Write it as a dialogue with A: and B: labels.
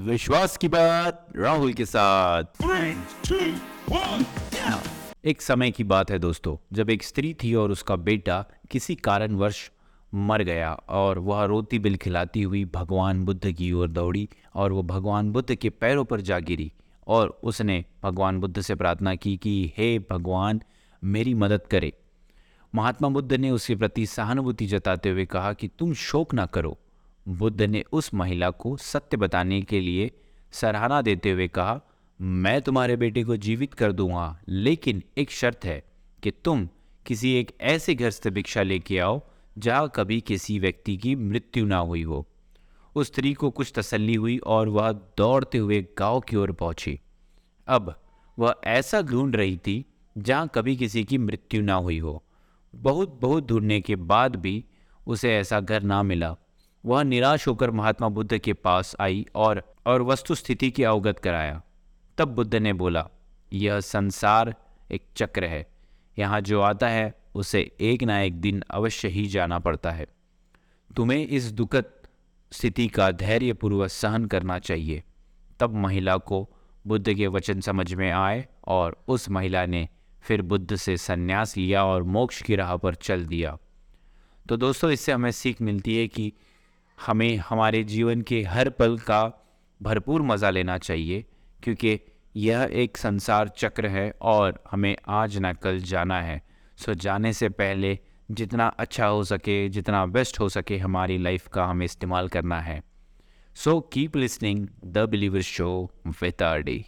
A: विश्वास की बात राहुल के साथ। एक समय की बात है दोस्तों जब एक स्त्री थी और उसका बेटा किसी कारणवश मर गया और वह रोती बिल खिलाती हुई भगवान बुद्ध की ओर दौड़ी और वो भगवान बुद्ध के पैरों पर जा गिरी और उसने भगवान बुद्ध से प्रार्थना की कि हे भगवान मेरी मदद करे। महात्मा बुद्ध ने उसके प्रति सहानुभूति जताते हुए कहा कि तुम शोक ना करो बुद्ध ने उस महिला को सत्य बताने के लिए सराहना देते हुए कहा, मैं तुम्हारे बेटे को जीवित कर दूँगा, लेकिन एक शर्त है कि तुम किसी एक ऐसे घर से भिक्षा लेके आओ, जहाँ कभी किसी व्यक्ति की मृत्यु ना हुई हो। उस स्त्री को कुछ तसल्ली हुई और वह दौड़ते हुए गाँव की ओर पहुँची। अब वह ऐसा ढूंढ रही थी, जहाँ कभी किसी की मृत्यु ना हुई हो। बहुत बहुत ढूँढने के बाद भी उसे ऐसा घर ना मिला। वह निराश होकर महात्मा बुद्ध के पास आई और और वस्तु स्थिति की अवगत कराया। तब बुद्ध ने बोला, यह संसार एक चक्र है। यहाँ जो आता है, उसे एक ना एक दिन अवश्य ही जाना पड़ता है। तुम्हें इस दुखद स्थिति का धैर्यपूर्वक सहन करना चाहिए तब महिला को बुद्ध के वचन समझ में आए और उस महिला ने फिर बुद्ध से संन्यास लिया और मोक्ष की राह पर चल दिया। तो दोस्तों, इससे हमें सीख मिलती है कि हमें, हमारे जीवन के हर पल का भरपूर मज़ा लेना चाहिए, क्योंकि यह एक संसार चक्र है और हमें आज ना कल जाना है। सो, जाने से पहले जितना अच्छा हो सके, जितना बेस्ट हो सके हमारी लाइफ का हमें इस्तेमाल करना है। So keep listening the believer show with R D